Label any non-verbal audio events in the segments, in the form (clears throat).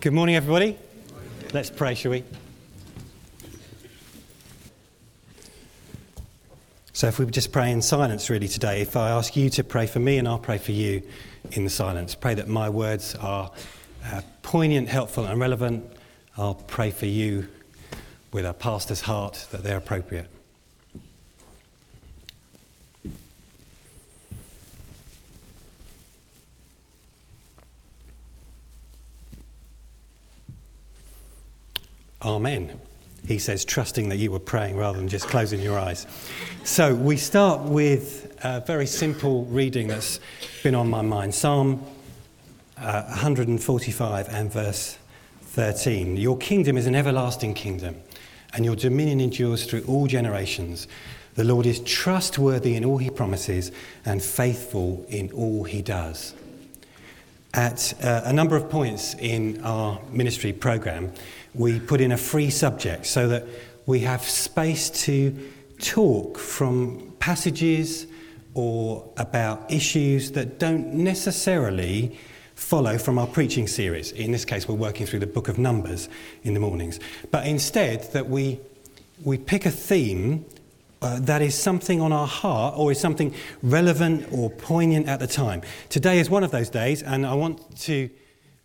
Good morning, everybody. Let's pray, shall we? So, if we just pray in silence, really, today, if I ask you to pray for me and I'll pray for you in the silence, pray that my words are uh, poignant, helpful, and relevant. I'll pray for you with a pastor's heart that they're appropriate. Amen. He says, trusting that you were praying rather than just closing your eyes. So we start with a very simple reading that's been on my mind Psalm uh, 145 and verse 13. Your kingdom is an everlasting kingdom, and your dominion endures through all generations. The Lord is trustworthy in all he promises and faithful in all he does. At uh, a number of points in our ministry program, we put in a free subject so that we have space to talk from passages or about issues that don't necessarily follow from our preaching series. In this case, we're working through the book of Numbers in the mornings. But instead, that we, we pick a theme uh, that is something on our heart or is something relevant or poignant at the time. Today is one of those days, and I want to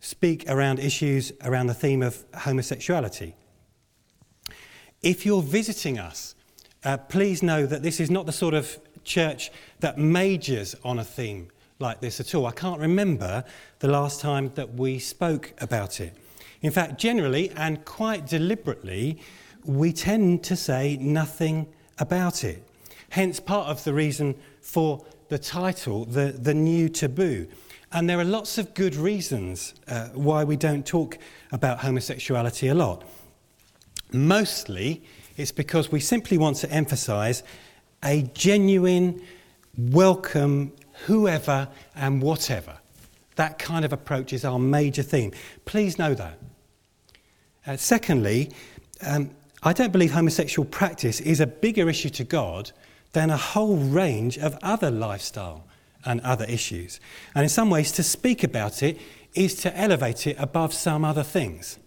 speak around issues around the theme of homosexuality. If you're visiting us, uh, please know that this is not the sort of church that majors on a theme like this at all. I can't remember the last time that we spoke about it. In fact, generally and quite deliberately, we tend to say nothing about it. Hence, part of the reason for the title, the, the new taboo. And there are lots of good reasons uh, why we don't talk about homosexuality a lot. Mostly, it's because we simply want to emphasize a genuine, welcome, whoever and whatever. That kind of approach is our major theme. Please know that. Uh, secondly, um, I don't believe homosexual practice is a bigger issue to God than a whole range of other lifestyle and other issues. And in some ways, to speak about it is to elevate it above some other things.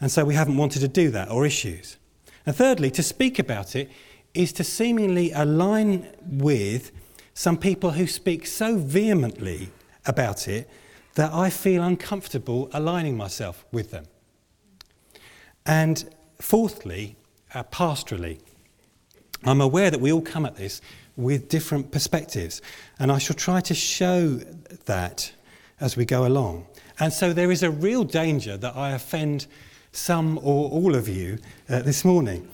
And so we haven't wanted to do that, or issues. And thirdly, to speak about it is to seemingly align with some people who speak so vehemently about it that I feel uncomfortable aligning myself with them. And fourthly, uh, pastorally, I'm aware that we all come at this with different perspectives. And I shall try to show that as we go along. And so there is a real danger that I offend some or all of you uh, this morning.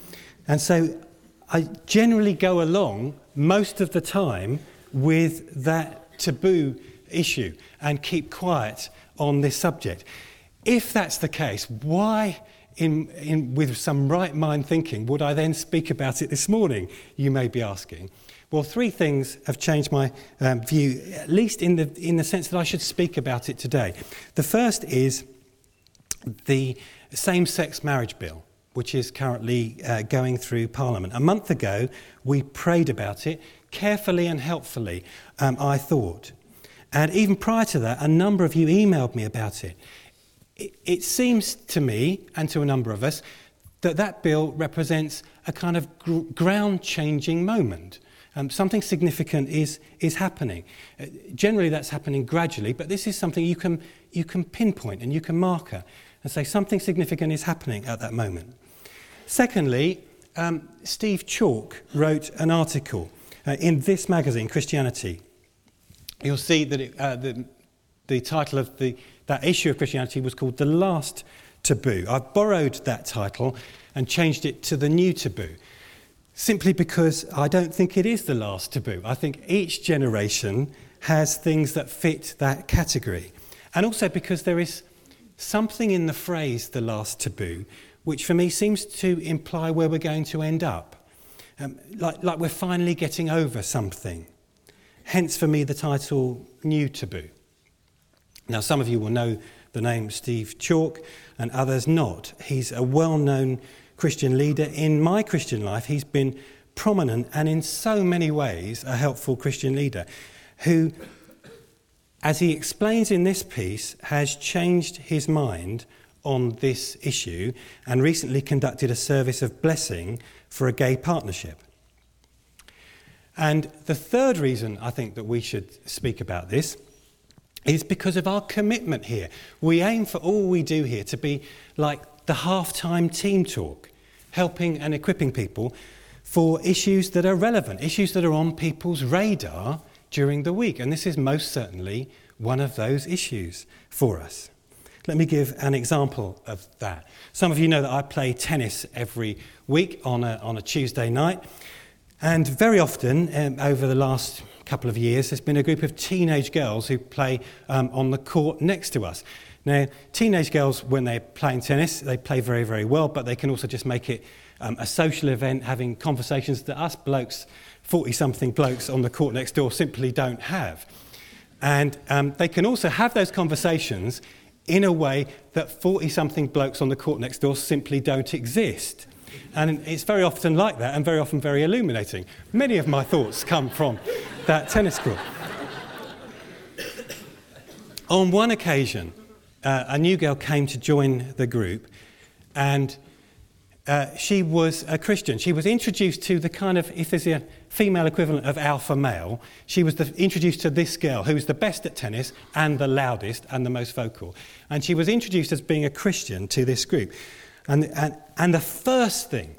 And so I generally go along most of the time with that taboo issue and keep quiet on this subject. If that's the case, why, in, in, with some right mind thinking, would I then speak about it this morning? You may be asking. Well, three things have changed my um, view, at least in the, in the sense that I should speak about it today. The first is the same sex marriage bill, which is currently uh, going through Parliament. A month ago, we prayed about it carefully and helpfully, um, I thought. And even prior to that, a number of you emailed me about it. It, it seems to me, and to a number of us, that that bill represents a kind of gr- ground changing moment. Um, something significant is, is happening. Uh, generally, that's happening gradually, but this is something you can, you can pinpoint and you can marker and say something significant is happening at that moment. Secondly, um, Steve Chalke wrote an article uh, in this magazine, Christianity. You'll see that it, uh, the, the title of the, that issue of Christianity was called The Last Taboo. I've borrowed that title and changed it to The New Taboo simply because I don't think it is the last taboo. I think each generation has things that fit that category. And also because there is something in the phrase the last taboo, which for me seems to imply where we're going to end up. Um, like, like we're finally getting over something. Hence, for me, the title New Taboo. Now, some of you will know the name Steve Chalke and others not. He's a well known Christian leader. In my Christian life, he's been prominent and in so many ways a helpful Christian leader who, as he explains in this piece, has changed his mind on this issue and recently conducted a service of blessing for a gay partnership. And the third reason I think that we should speak about this is because of our commitment here. We aim for all we do here to be like the half-time team talk, helping and equipping people for issues that are relevant, issues that are on people's radar during the week. And this is most certainly one of those issues for us. Let me give an example of that. Some of you know that I play tennis every week on a, on a Tuesday night. And very often, um, over the last couple of years, there's been a group of teenage girls who play um, on the court next to us. Now, teenage girls, when they're playing tennis, they play very, very well, but they can also just make it um, a social event, having conversations that us blokes, 40 something blokes on the court next door, simply don't have. And um, they can also have those conversations in a way that 40 something blokes on the court next door simply don't exist. And it's very often like that and very often very illuminating. Many of my thoughts come from that tennis court. On one occasion, uh, a new girl came to join the group and uh, she was a Christian. She was introduced to the kind of, if there's a female equivalent of alpha male, she was the, introduced to this girl who was the best at tennis and the loudest and the most vocal. And she was introduced as being a Christian to this group. And, and, and the first thing,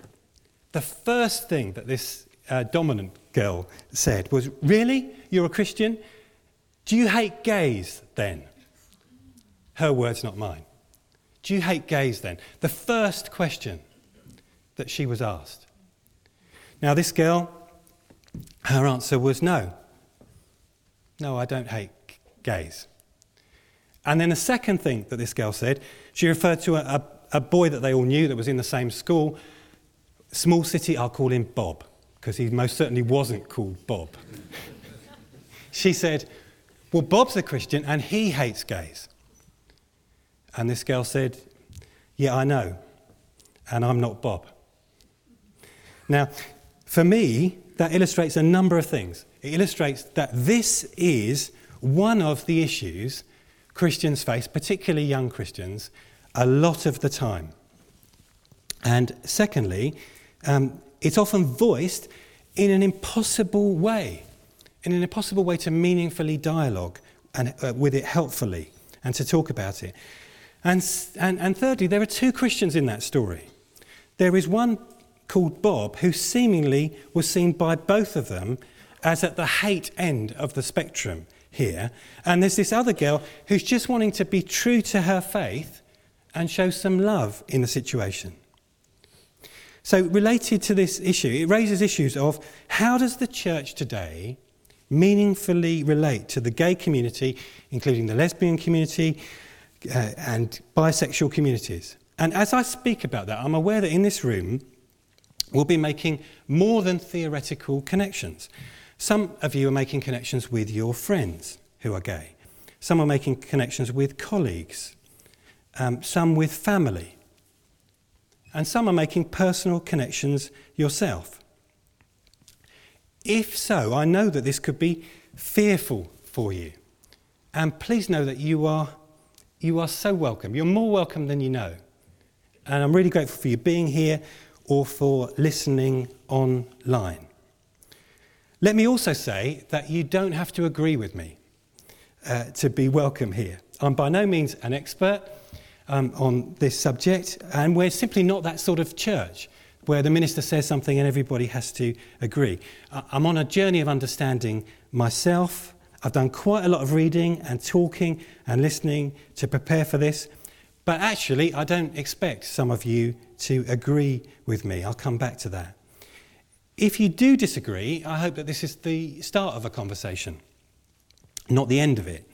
the first thing that this uh, dominant girl said was, Really? You're a Christian? Do you hate gays then? Her words, not mine. Do you hate gays then? The first question that she was asked. Now, this girl, her answer was no. No, I don't hate gays. And then the second thing that this girl said, she referred to a, a, a boy that they all knew that was in the same school. Small city, I'll call him Bob, because he most certainly wasn't called Bob. (laughs) she said, Well, Bob's a Christian and he hates gays. And this girl said, Yeah, I know. And I'm not Bob. Now, for me, that illustrates a number of things. It illustrates that this is one of the issues Christians face, particularly young Christians, a lot of the time. And secondly, um, it's often voiced in an impossible way, in an impossible way to meaningfully dialogue and, uh, with it helpfully and to talk about it. And, and, and thirdly, there are two Christians in that story. There is one called Bob who seemingly was seen by both of them as at the hate end of the spectrum here. And there's this other girl who's just wanting to be true to her faith and show some love in the situation. So, related to this issue, it raises issues of how does the church today meaningfully relate to the gay community, including the lesbian community uh, and bisexual communities? And as I speak about that, I'm aware that in this room, we'll be making more than theoretical connections. Some of you are making connections with your friends who are gay. Some are making connections with colleagues. Um, some with family. And some are making personal connections yourself. If so, I know that this could be fearful for you. And please know that you are, you are so welcome. You're more welcome than you know. And I'm really grateful for you being here or for listening online. Let me also say that you don't have to agree with me uh, to be welcome here. I'm by no means an expert um, on this subject, and we're simply not that sort of church where the minister says something and everybody has to agree. I'm on a journey of understanding myself. I've done quite a lot of reading and talking and listening to prepare for this, but actually, I don't expect some of you to agree with me. I'll come back to that. If you do disagree, I hope that this is the start of a conversation, not the end of it.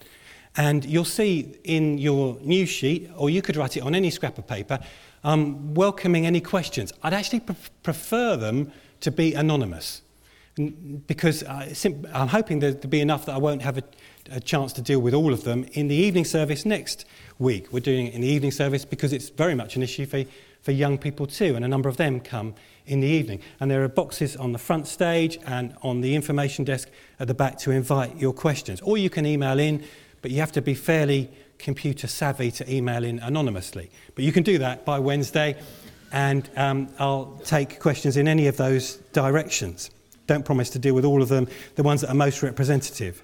And you'll see in your news sheet, or you could write it on any scrap of paper, um, welcoming any questions. I'd actually pre- prefer them to be anonymous because I, I'm hoping there'll be enough that I won't have a, a chance to deal with all of them in the evening service next week. We're doing it in the evening service because it's very much an issue for, for young people too, and a number of them come in the evening. And there are boxes on the front stage and on the information desk at the back to invite your questions. Or you can email in, but you have to be fairly computer savvy to email in anonymously. But you can do that by Wednesday, and um, I'll take questions in any of those directions. Don't promise to deal with all of them, the ones that are most representative.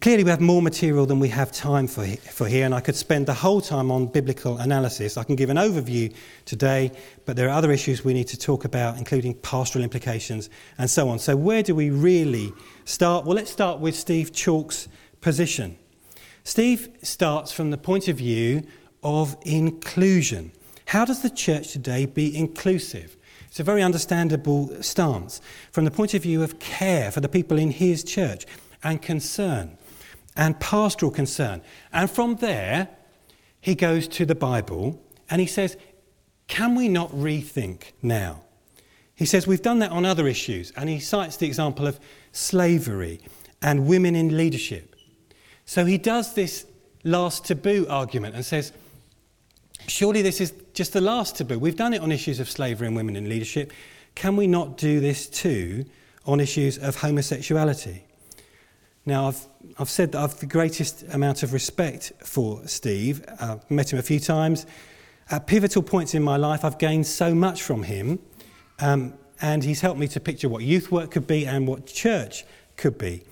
Clearly, we have more material than we have time for, for here, and I could spend the whole time on biblical analysis. I can give an overview today, but there are other issues we need to talk about, including pastoral implications and so on. So, where do we really start? Well, let's start with Steve Chalke's position. Steve starts from the point of view of inclusion. How does the church today be inclusive? It's a very understandable stance from the point of view of care for the people in his church and concern and pastoral concern. And from there, he goes to the Bible and he says, Can we not rethink now? He says, We've done that on other issues. And he cites the example of slavery and women in leadership. So he does this last taboo argument and says, Surely this is just the last taboo. We've done it on issues of slavery and women in leadership. Can we not do this too on issues of homosexuality? Now, I've, I've said that I've the greatest amount of respect for Steve. I've met him a few times. At pivotal points in my life, I've gained so much from him, um, and he's helped me to picture what youth work could be and what church could be.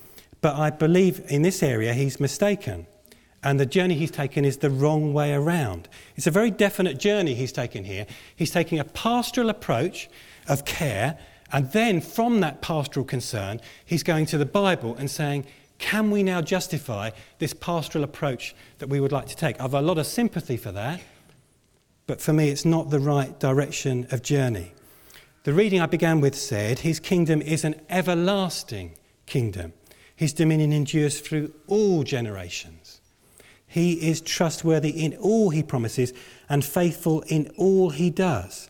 But I believe in this area he's mistaken, and the journey he's taken is the wrong way around. It's a very definite journey he's taken here. He's taking a pastoral approach of care, and then from that pastoral concern, he's going to the Bible and saying, can we now justify this pastoral approach that we would like to take? I've a lot of sympathy for that, but for me, it's not the right direction of journey. The reading I began with said, His kingdom is an everlasting kingdom. His dominion endures through all generations. He is trustworthy in all he promises and faithful in all he does.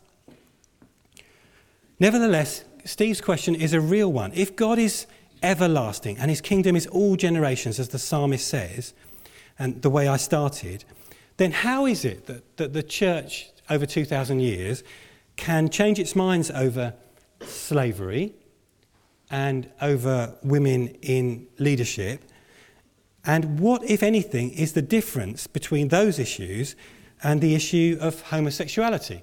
Nevertheless, Steve's question is a real one. If God is everlasting, and his kingdom is all generations, as the psalmist says, and the way I started, then how is it that, that the church over 2,000 years can change its minds over slavery and over women in leadership? And what, if anything, is the difference between those issues and the issue of homosexuality?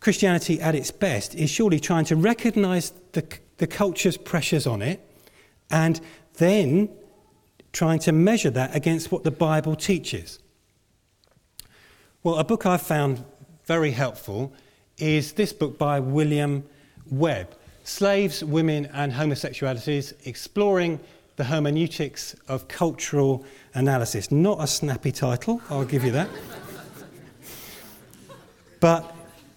Christianity at its best is surely trying to recognize the the culture's pressures on it, and then trying to measure that against what the Bible teaches. Well, a book I've found very helpful is this book by William Webb Slaves, Women, and Homosexualities Exploring the Hermeneutics of Cultural Analysis. Not a snappy title, I'll give you that. but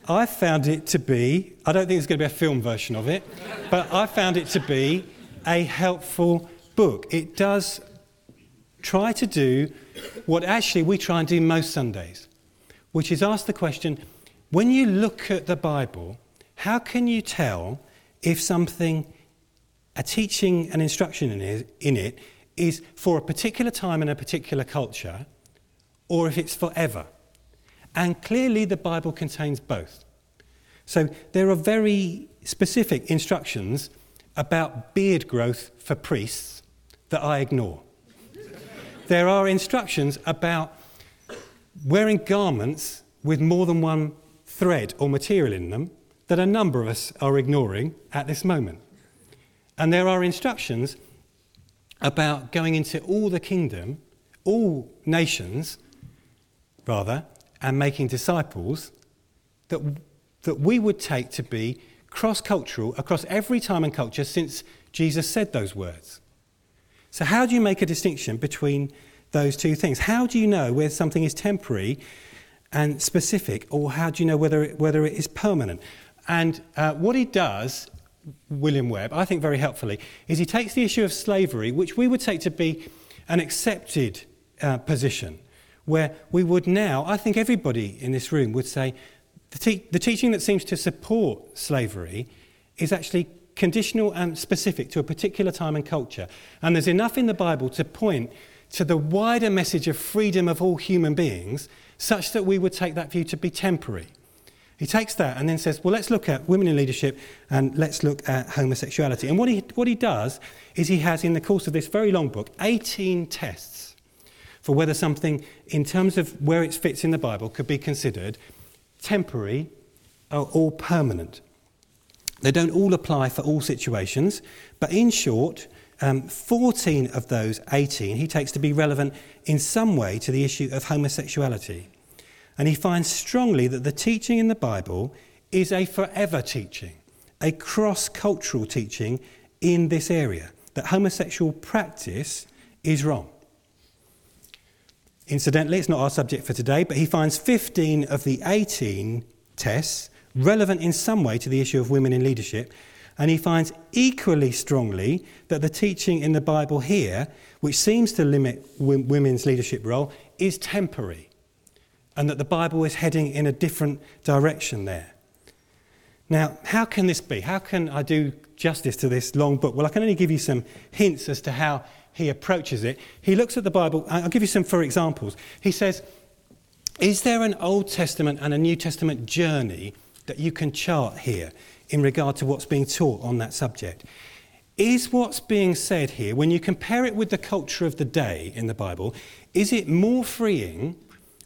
I found it to be, I don't think there's going to be a film version of it, but I found it to be a helpful book. It does try to do what actually we try and do most Sundays, which is ask the question when you look at the Bible, how can you tell if something, a teaching, and instruction in it, in it is for a particular time and a particular culture, or if it's forever? And clearly, the Bible contains both. So there are very specific instructions about beard growth for priests that I ignore. there are instructions about wearing garments with more than one thread or material in them that a number of us are ignoring at this moment. And there are instructions about going into all the kingdom, all nations, rather, and making disciples that, that we would take to be cross cultural across every time and culture since Jesus said those words. So, how do you make a distinction between those two things? How do you know whether something is temporary and specific, or how do you know whether it, whether it is permanent? And uh, what he does, William Webb, I think very helpfully, is he takes the issue of slavery, which we would take to be an accepted uh, position where we would now, I think everybody in this room would say, the, te- the teaching that seems to support slavery is actually conditional and specific to a particular time and culture. And there's enough in the Bible to point to the wider message of freedom of all human beings, such that we would take that view to be temporary. He takes that and then says, well, let's look at women in leadership and let's look at homosexuality. And what he, what he does is he has, in the course of this very long book, 18 tests for whether something, in terms of where it fits in the Bible, could be considered temporary or permanent. They don't all apply for all situations, but in short, um, 14 of those 18 he takes to be relevant in some way to the issue of homosexuality. And he finds strongly that the teaching in the Bible is a forever teaching, a cross cultural teaching in this area, that homosexual practice is wrong. Incidentally, it's not our subject for today, but he finds 15 of the 18 tests relevant in some way to the issue of women in leadership. And he finds equally strongly that the teaching in the Bible here, which seems to limit women's leadership role, is temporary. And that the Bible is heading in a different direction there. Now, how can this be? How can I do justice to this long book? Well, I can only give you some hints as to how he approaches it. He looks at the Bible, I'll give you some for examples. He says, Is there an Old Testament and a New Testament journey that you can chart here in regard to what's being taught on that subject. Is what's being said here, when you compare it with the culture of the day in the Bible, is it more freeing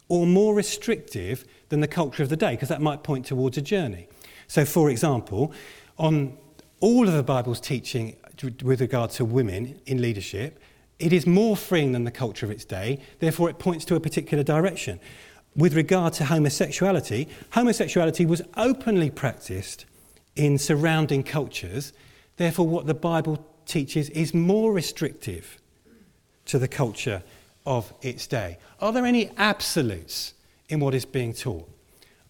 or more restrictive than the culture of the day? Because that might point towards a journey. So, for example, on all of the Bible's teaching with regard to women in leadership, it is more freeing than the culture of its day, therefore, it points to a particular direction with regard to homosexuality, homosexuality was openly practiced in surrounding cultures. Therefore, what the Bible teaches is more restrictive to the culture of its day. Are there any absolutes in what is being taught?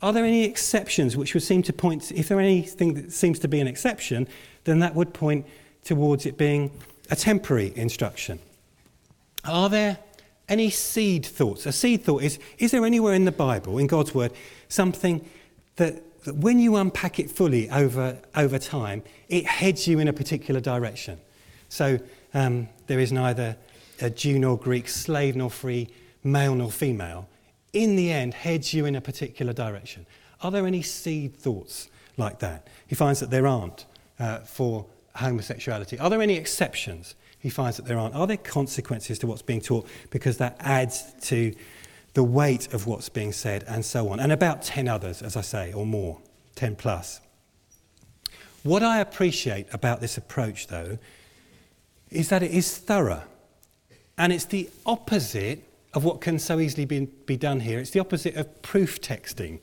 Are there any exceptions which would seem to point, to, if there anything that seems to be an exception, then that would point towards it being a temporary instruction? Are there any seed thoughts? A seed thought is is there anywhere in the Bible, in God's Word, something that, that when you unpack it fully over, over time, it heads you in a particular direction? So um, there is neither a Jew nor Greek, slave nor free, male nor female. In the end, heads you in a particular direction. Are there any seed thoughts like that? He finds that there aren't uh, for homosexuality. Are there any exceptions? he finds that there aren't. Are there consequences to what's being taught? Because that adds to the weight of what's being said and so on. And about 10 others, as I say, or more, 10 plus. What I appreciate about this approach, though, is that it is thorough. And it's the opposite of what can so easily be, be done here. It's the opposite of proof texting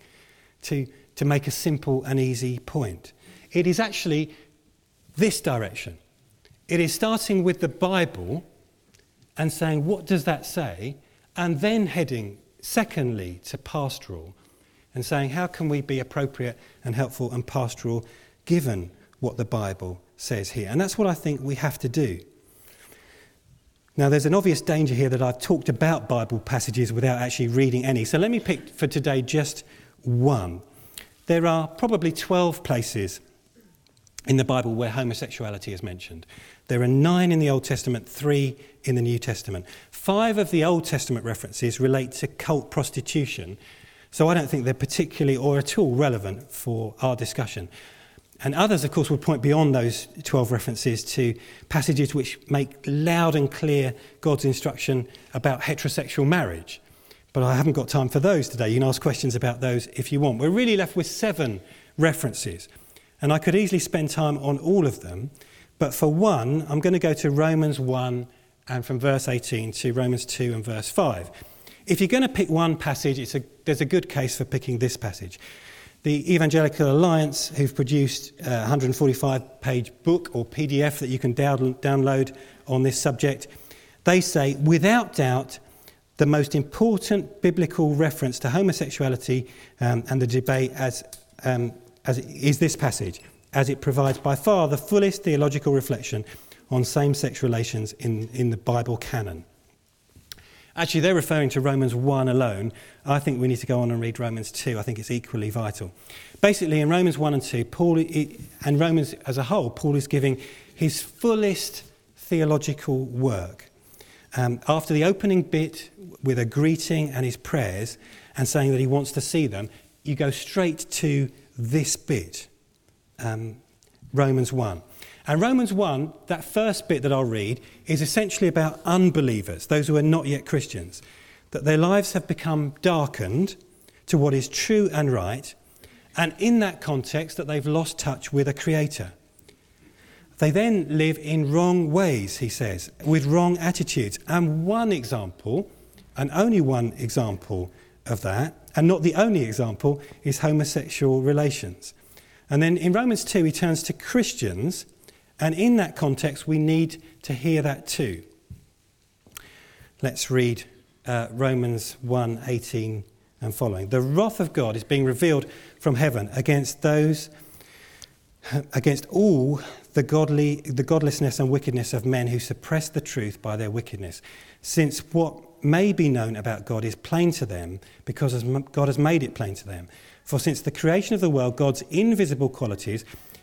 to, to make a simple and easy point. It is actually this direction. It is starting with the Bible and saying, what does that say? And then heading, secondly, to pastoral and saying, how can we be appropriate and helpful and pastoral given what the Bible says here? And that's what I think we have to do. Now, there's an obvious danger here that I've talked about Bible passages without actually reading any. So let me pick for today just one. There are probably 12 places in the Bible where homosexuality is mentioned. There are nine in the Old Testament, three in the New Testament. Five of the Old Testament references relate to cult prostitution, so I don't think they're particularly or at all relevant for our discussion. And others, of course, would point beyond those 12 references to passages which make loud and clear God's instruction about heterosexual marriage. But I haven't got time for those today. You can ask questions about those if you want. We're really left with seven references. And I could easily spend time on all of them. But for one, I'm going to go to Romans 1 and from verse 18 to Romans 2 and verse 5. If you're going to pick one passage, a, there's a good case for picking this passage. The Evangelical Alliance, who've produced a 145 page book or PDF that you can download on this subject, they say, without doubt, the most important biblical reference to homosexuality um, and the debate as, um, as is this passage as it provides by far the fullest theological reflection on same sex relations in, in the Bible canon. Actually, they're referring to Romans 1 alone. I think we need to go on and read Romans 2. I think it's equally vital. Basically, in Romans 1 and 2, Paul, and Romans as a whole, Paul is giving his fullest theological work. Um, after the opening bit with a greeting and his prayers, and saying that he wants to see them, you go straight to this bit, um, Romans 1. And Romans 1, that first bit that I'll read, is essentially about unbelievers, those who are not yet Christians, that their lives have become darkened to what is true and right, and in that context, that they've lost touch with a creator. They then live in wrong ways, he says, with wrong attitudes. And one example, and only one example of that, and not the only example, is homosexual relations. And then in Romans 2, he turns to Christians, and in that context, we need to hear that too. Let's read uh, Romans 1 18 and following. The wrath of God is being revealed from heaven against those, against all the, godly, the godlessness and wickedness of men who suppress the truth by their wickedness, since what may be known about God is plain to them because God has made it plain to them. For since the creation of the world, God's invisible qualities,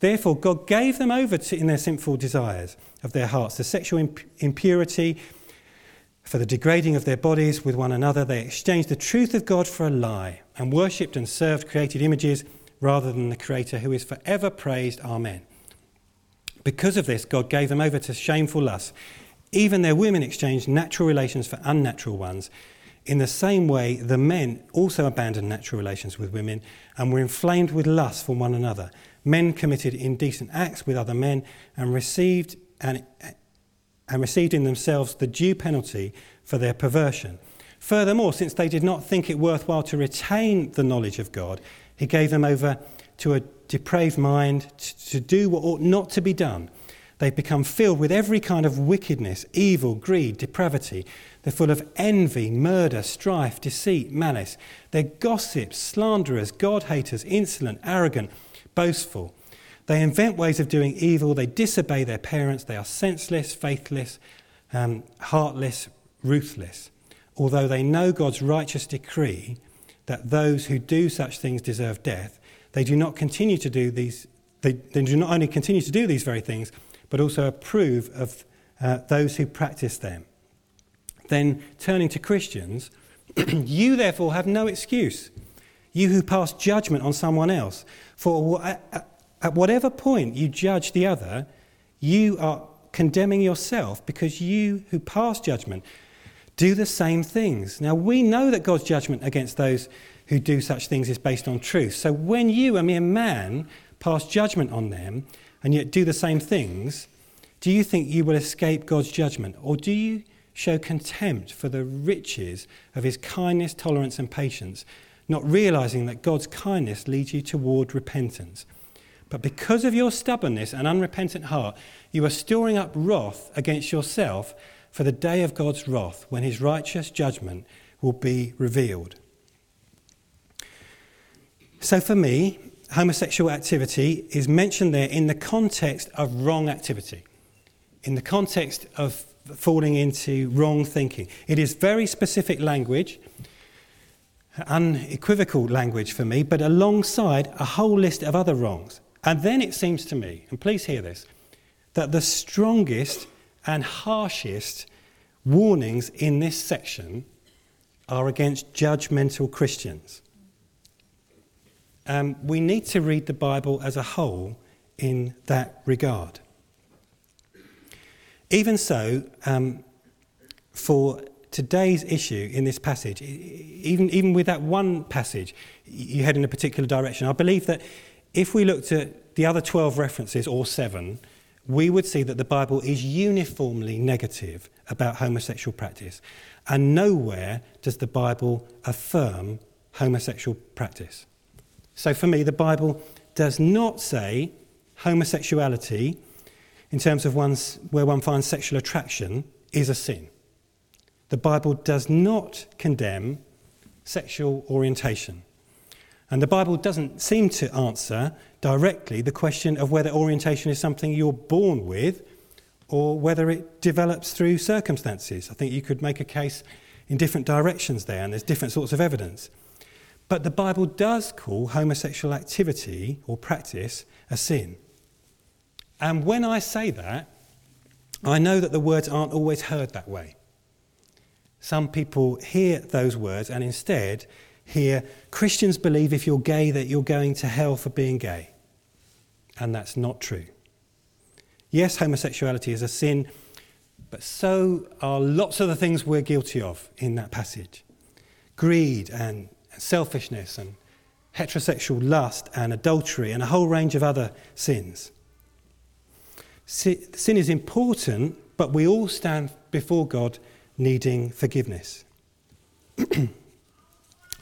Therefore, God gave them over to, in their sinful desires of their hearts to sexual imp- impurity, for the degrading of their bodies with one another. They exchanged the truth of God for a lie and worshipped and served created images rather than the Creator who is forever praised. Amen. Because of this, God gave them over to shameful lusts. Even their women exchanged natural relations for unnatural ones. In the same way, the men also abandoned natural relations with women and were inflamed with lust for one another. Men committed indecent acts with other men and received, and, and received in themselves the due penalty for their perversion. Furthermore, since they did not think it worthwhile to retain the knowledge of God, he gave them over to a depraved mind to do what ought not to be done. They've become filled with every kind of wickedness, evil, greed, depravity. They're full of envy, murder, strife, deceit, malice. They're gossips, slanderers, God haters, insolent, arrogant, boastful. They invent ways of doing evil. They disobey their parents. They are senseless, faithless, um, heartless, ruthless. Although they know God's righteous decree that those who do such things deserve death, they do not continue to do these, they, they do not only continue to do these very things, but also approve of uh, those who practice them. Then, turning to Christians, (clears throat) you therefore have no excuse, you who pass judgment on someone else. For at whatever point you judge the other, you are condemning yourself because you who pass judgment do the same things. Now, we know that God's judgment against those who do such things is based on truth. So when you, a mere man, pass judgment on them and yet do the same things, do you think you will escape God's judgment? Or do you show contempt for the riches of his kindness, tolerance, and patience, not realizing that God's kindness leads you toward repentance? But because of your stubbornness and unrepentant heart, you are storing up wrath against yourself for the day of God's wrath, when his righteous judgment will be revealed. So for me, homosexual activity is mentioned there in the context of wrong activity, in the context of falling into wrong thinking. It is very specific language, unequivocal language for me, but alongside a whole list of other wrongs. And then it seems to me, and please hear this, that the strongest and harshest warnings in this section are against judgmental Christians um, we need to read the Bible as a whole in that regard. Even so, um, for today's issue in this passage, even, even with that one passage, you head in a particular direction. I believe that if we looked at the other 12 references, or seven, we would see that the Bible is uniformly negative about homosexual practice. And nowhere does the Bible affirm homosexual practice. So for me, the Bible does not say homosexuality, in terms of one's, where one finds sexual attraction, is a sin. The Bible does not condemn sexual orientation. And the Bible doesn't seem to answer directly the question of whether orientation is something you're born with or whether it develops through circumstances. I think you could make a case in different directions there, and there's different sorts of evidence. But the Bible does call homosexual activity or practice a sin. And when I say that, I know that the words aren't always heard that way. Some people hear those words and instead hear Christians believe if you're gay that you're going to hell for being gay. And that's not true. Yes, homosexuality is a sin, but so are lots of the things we're guilty of in that passage greed and selfishness and heterosexual lust and adultery and a whole range of other sins. Sin is important, but we all stand before God needing forgiveness. (clears throat)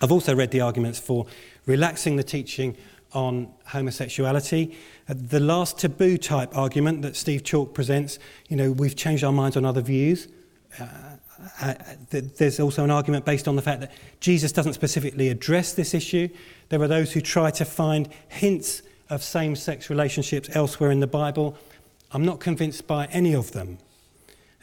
I've also read the arguments for relaxing the teaching on homosexuality. Uh, the last taboo type argument that Steve Chalke presents, you know, we've changed our minds on other views. Uh, uh, there's also an argument based on the fact that Jesus doesn't specifically address this issue. There are those who try to find hints of same sex relationships elsewhere in the Bible. I'm not convinced by any of them.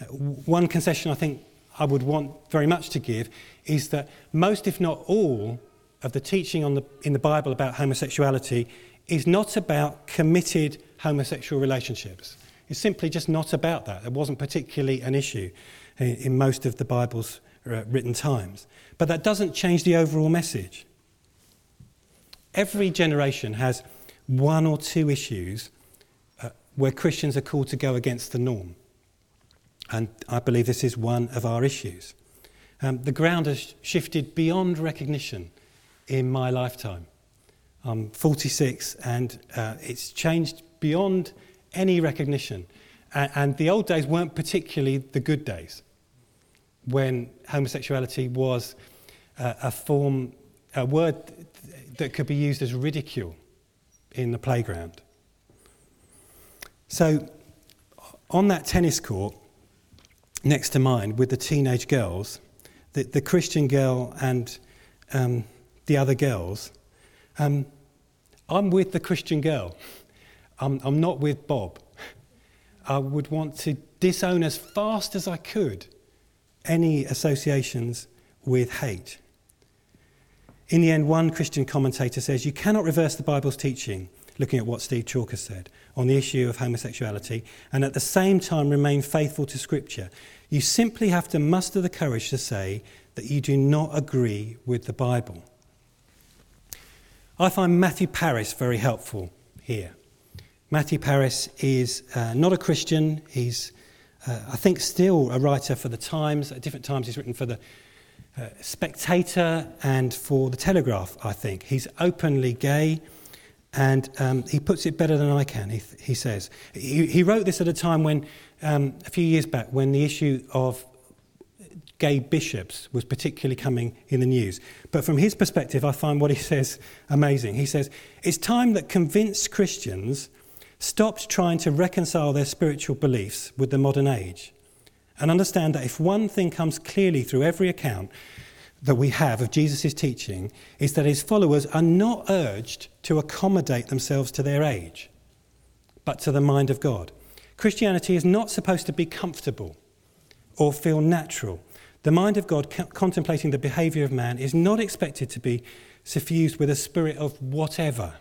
Uh, one concession I think I would want very much to give is that most, if not all, of the teaching the, in the Bible about homosexuality is not about committed homosexual relationships. It's simply just not about that. It wasn't particularly an issue in, most of the Bible's uh, written times. But that doesn't change the overall message. Every generation has one or two issues uh, where Christians are called to go against the norm. And I believe this is one of our issues. Um, the ground has shifted beyond recognition in my lifetime. I'm 46 and uh, it's changed beyond any recognition. And, and the old days weren't particularly the good days when homosexuality was uh, a form, a word that could be used as ridicule in the playground. So, on that tennis court next to mine with the teenage girls, the, the Christian girl and um, the other girls, um, I'm with the Christian girl. I'm, I'm not with Bob. I would want to disown as fast as I could any associations with hate. In the end, one Christian commentator says you cannot reverse the Bible's teaching, looking at what Steve Chalke said, on the issue of homosexuality, and at the same time remain faithful to Scripture. You simply have to muster the courage to say that you do not agree with the Bible. I find Matthew Parris very helpful here. Matthew Parris is uh, not a Christian. He's, uh, I think, still a writer for the Times. At different times, he's written for the uh, Spectator and for the Telegraph, I think. He's openly gay, and um, he puts it better than I can, he, he says. He, he, wrote this at a time when, um, a few years back, when the issue of gay bishops was particularly coming in the news. But from his perspective, I find what he (laughs) says amazing. He says, It's time that convinced Christians stopped trying to reconcile their spiritual beliefs with the modern age and understand that if one thing comes clearly through every account that we have of Jesus' teaching, is that his followers are not urged to accommodate themselves to their age, but to the mind of God. Christianity is not supposed to be comfortable or feel natural. The mind of God contemplating the behavior of man is not expected to be suffused with a spirit of whatever.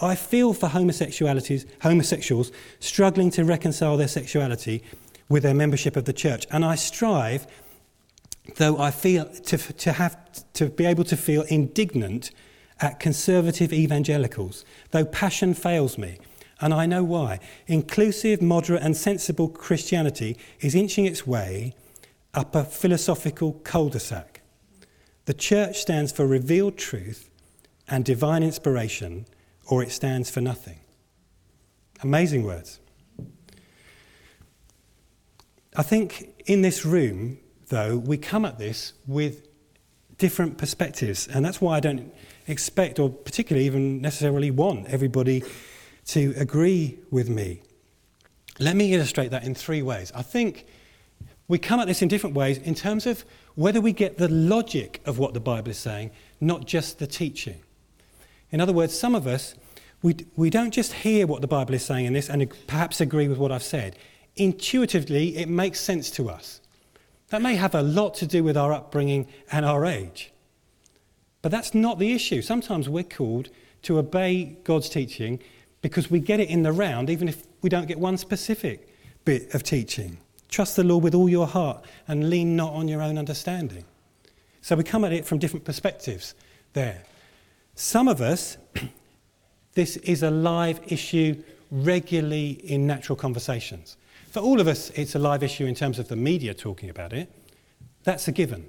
I feel for homosexualities, homosexuals struggling to reconcile their sexuality with their membership of the church, and I strive, though I feel to, to have to be able to feel indignant at conservative evangelicals, though passion fails me. And I know why. Inclusive, moderate, and sensible Christianity is inching its way up a philosophical cul de sac. The church stands for revealed truth and divine inspiration, or it stands for nothing. Amazing words. I think in this room, though, we come at this with different perspectives, and that's why I don't expect, or particularly even necessarily want, everybody to agree with me. Let me illustrate that in three ways. I think we come at this in different ways in terms of whether we get the logic of what the Bible is saying, not just the teaching. In other words, some of us, we, we don't just hear what the Bible is saying in this and perhaps agree with what I've said. Intuitively, it makes sense to us. That may have a lot to do with our upbringing and our age. But that's not the issue. Sometimes we're called to obey God's teaching because we get it in the round, even if we don't get one specific bit of teaching. Trust the Lord with all your heart and lean not on your own understanding. So we come at it from different perspectives there. Some of us, this is a live issue regularly in natural conversations. For all of us, it's a live issue in terms of the media talking about it. That's a given.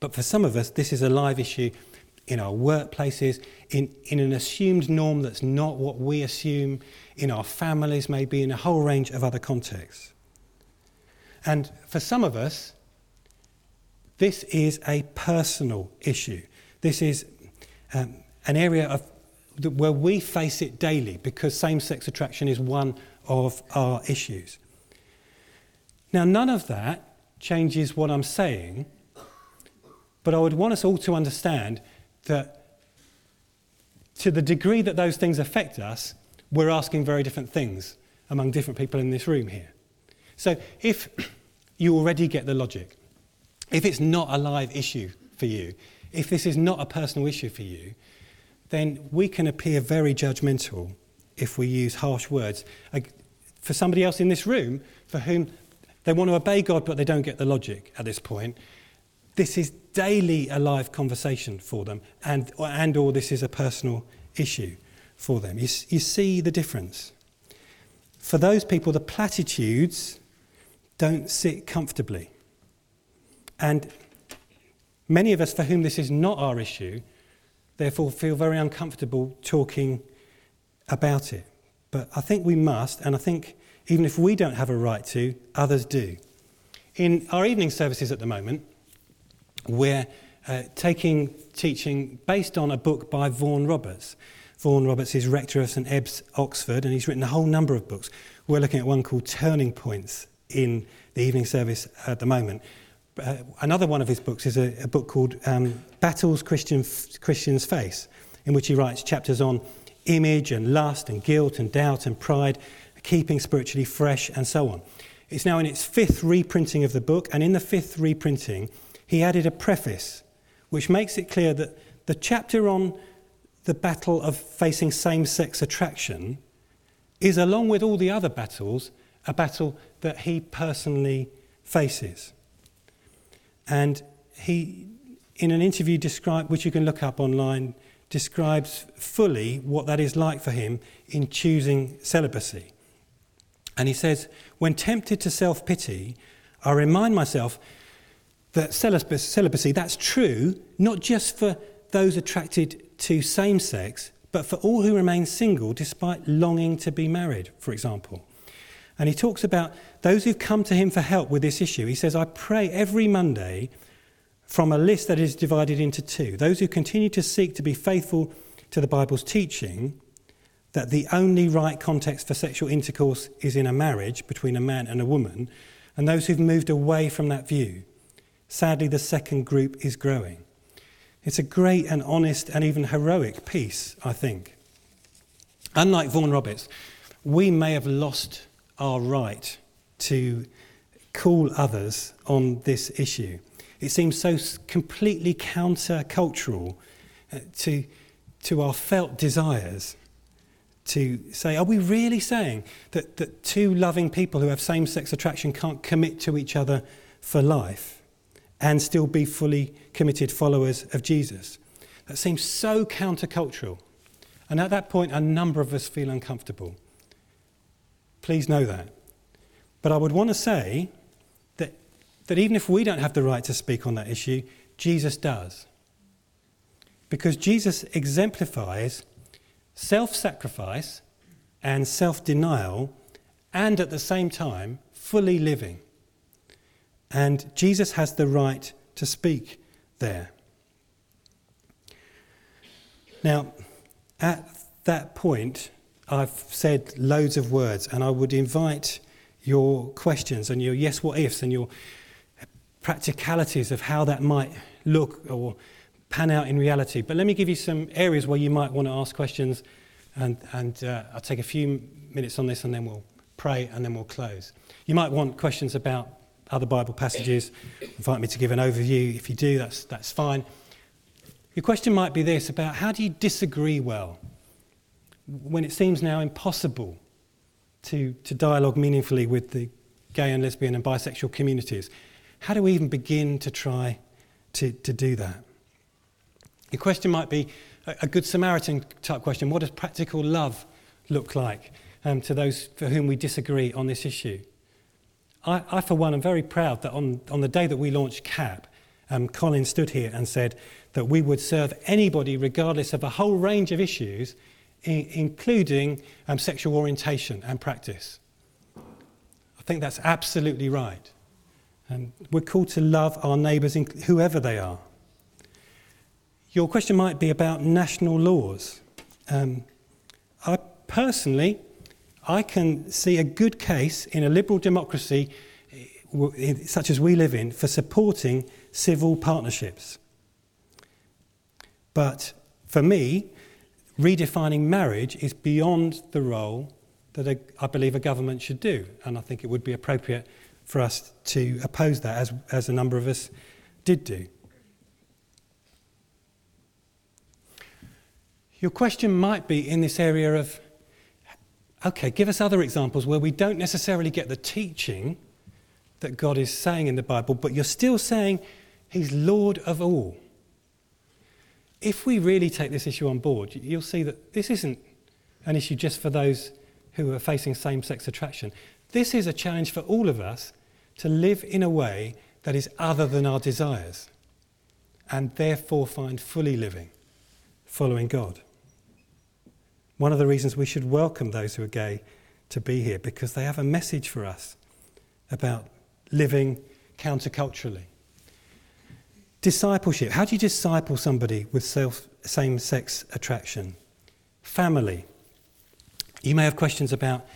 But for some of us, this is a live issue in our workplaces, in, in an assumed norm that's not what we assume, in our families, maybe in a whole range of other contexts. And for some of us, this is a personal issue. This is um, an area of, where we face it daily because same sex attraction is one of our issues. Now, none of that changes what I'm saying, but I would want us all to understand that to the degree that those things affect us, we're asking very different things among different people in this room here. So if you already get the logic, if it's not a live issue for you, if this is not a personal issue for you, then we can appear very judgmental if we use harsh words. For somebody else in this room for whom they want to obey God but they don't get the logic at this point, this is daily a live conversation for them, and, and or this is a personal issue for them. You, you see the difference. For those people, the platitudes don't sit comfortably. And many of us for whom this is not our issue, therefore feel very uncomfortable talking about it. But I think we must, and I think even if we don't have a right to, others do. In our evening services at the moment, we're uh, taking teaching based on a book by Vaughan Roberts. Vaughan Roberts is rector of St Ebbe's, Oxford, and he's written a whole number of books. We're looking at one called Turning Points in the evening service at the moment. Uh, another one of his books is a, a book called um, Battles Christian, Christians Face, in which he writes chapters on image and lust and guilt and doubt and pride, keeping spiritually fresh, and so on. It's now in its fifth reprinting of the book, and in the fifth reprinting, he added a preface which makes it clear that the chapter on the battle of facing same sex attraction is, along with all the other battles, a battle that he personally faces. And he, in an interview described, which you can look up online, describes fully what that is like for him in choosing celibacy. And he says, When tempted to self pity, I remind myself that celibacy, that's true, not just for those attracted to same sex, but for all who remain single despite longing to be married, for example. And he talks about those who've come to him for help with this issue. He says, I pray every Monday from a list that is divided into two. Those who continue to seek to be faithful to the Bible's teaching that the only right context for sexual intercourse is in a marriage between a man and a woman, and those who've moved away from that view Sadly, the second group is growing. It's a great and honest and even heroic piece, I think. Unlike Vaughan Roberts, we may have lost our right to call others on this issue. It seems so completely counter-cultural uh, to, to our felt desires to say, are we really saying that, that two loving people who have same sex attraction can't commit to each other for life? and still be fully committed followers of Jesus. That seems so countercultural. And at that point, a number of us feel uncomfortable. Please know that. But I would want to say that, that even if we don't have the right to speak on that issue, Jesus does. Because Jesus exemplifies self sacrifice and self denial, and at the same time, fully living. And Jesus has the right to speak there. Now, at that point, I've said loads of words, and I would invite your questions and your yes, what ifs, and your practicalities of how that might look or pan out in reality. But let me give you some areas where you might want to ask questions, and, and uh, I'll take a few minutes on this and then we'll pray and then we'll close. You might want questions about other Bible passages, invite me to give an overview. If you do, that's, that's fine. Your question might be this about how do you disagree well when it seems now impossible to, to dialogue meaningfully with the gay and lesbian and bisexual communities? How do we even begin to try to, to do that? Your question might be a, a good Samaritan type question. What does practical love look like um, to those for whom we disagree on this issue? I, I, for one, am very proud that on, on the day that we launched CAP, um, Colin stood here and said that we would serve anybody regardless of a whole range of issues, I- including um, sexual orientation and practice. I think that's absolutely right. Um, we're called to love our neighbours, whoever they are. Your question might be about national laws. Um, I personally I can see a good case in a liberal democracy eh, such as we live in for supporting civil partnerships. But for me, redefining marriage is beyond the role that a, I believe a government should do. And I think it would be appropriate for us to oppose that, as, as a number of us did do. Your question might be in this area of Okay, give us other examples where we don't necessarily get the teaching that God is saying in the Bible, but you're still saying He's Lord of all. If we really take this issue on board, you'll see that this isn't an issue just for those who are facing same sex attraction. This is a challenge for all of us to live in a way that is other than our desires and therefore find fully living, following God. One of the reasons we should welcome those who are gay to be here because they have a message for us about living counterculturally. Discipleship. How do you disciple somebody with self, same sex attraction? Family. You may have questions about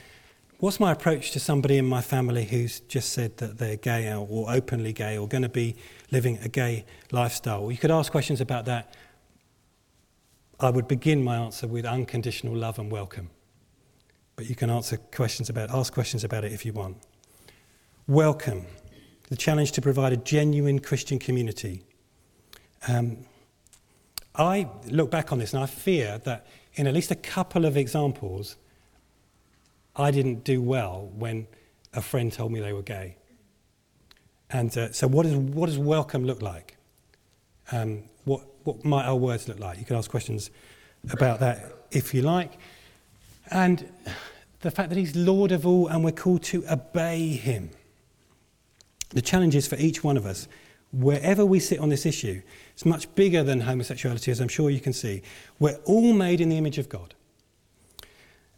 what's my approach to somebody in my family who's just said that they're gay or openly gay or going to be living a gay lifestyle. You could ask questions about that I would begin my answer with unconditional love and welcome. But you can answer questions about, ask questions about it if you want. Welcome, the challenge to provide a genuine Christian community. Um, I look back on this and I fear that in at least a couple of examples, I didn't do well when a friend told me they were gay. And uh, so, what, is, what does welcome look like? Um, what, what might our words look like? You can ask questions about that if you like. And the fact that he's Lord of all and we're called to obey him. The challenge is for each one of us, wherever we sit on this issue, it's much bigger than homosexuality, as I'm sure you can see. We're all made in the image of God.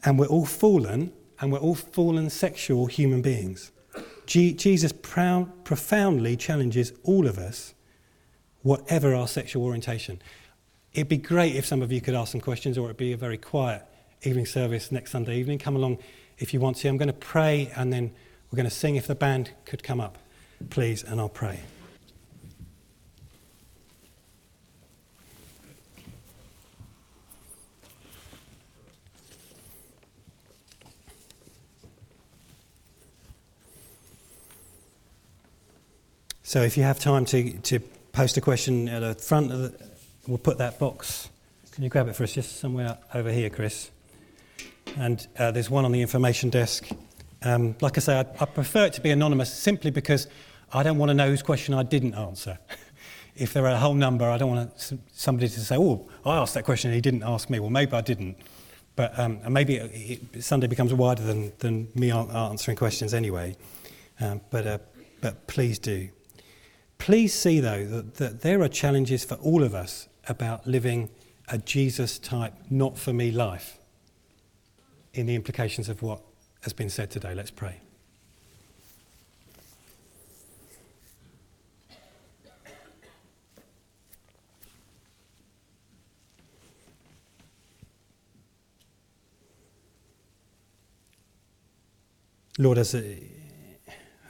And we're all fallen, and we're all fallen sexual human beings. Jesus profoundly challenges all of us whatever our sexual orientation. It'd be great if some of you could ask some questions, or it'd be a very quiet evening service next Sunday evening. Come along if you want to. I'm going to pray and then we're going to sing. If the band could come up, please, and I'll pray. So if you have time to, to post a question at the front the, we'll put that box. Can you grab it for us just somewhere over here, Chris? And uh, there's one on the information desk. Um, like I say, I, I, prefer it to be anonymous simply because I don't want to know whose question I didn't answer. (laughs) if there are a whole number, I don't want somebody to say, oh, I asked that question and he didn't ask me. Well, maybe I didn't. But um, maybe it, it, Sunday becomes wider than, than me answering questions anyway. Um, but, uh, but please do. Please see, though, that, that there are challenges for all of us about living a Jesus type, not for me life in the implications of what has been said today. Let's pray. Lord, as, a,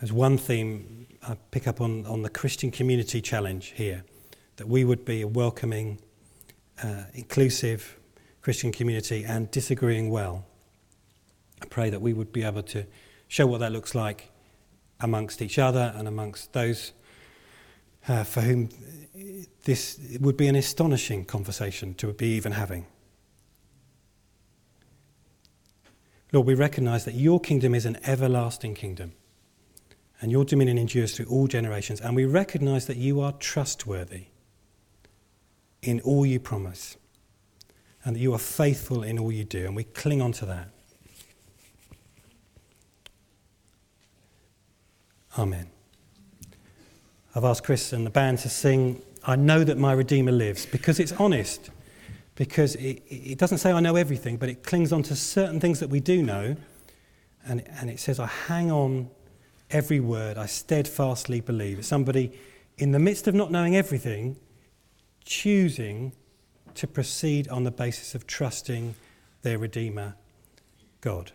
as one theme I pick up on, on the Christian community challenge here that we would be a welcoming, uh, inclusive Christian community and disagreeing well. I pray that we would be able to show what that looks like amongst each other and amongst those uh, for whom this would be an astonishing conversation to be even having. Lord, we recognize that your kingdom is an everlasting kingdom and your dominion endures through all generations. And we recognize that you are trustworthy in all you promise and that you are faithful in all you do. And we cling on to that. Amen. I've asked Chris and the band to sing I Know That My Redeemer Lives because it's honest because it, it doesn't say I know everything, but it clings on to certain things that we do know. And, and it says, I hang on every word, I steadfastly believe. It's somebody in the midst of not knowing everything, choosing to proceed on the basis of trusting their Redeemer, God.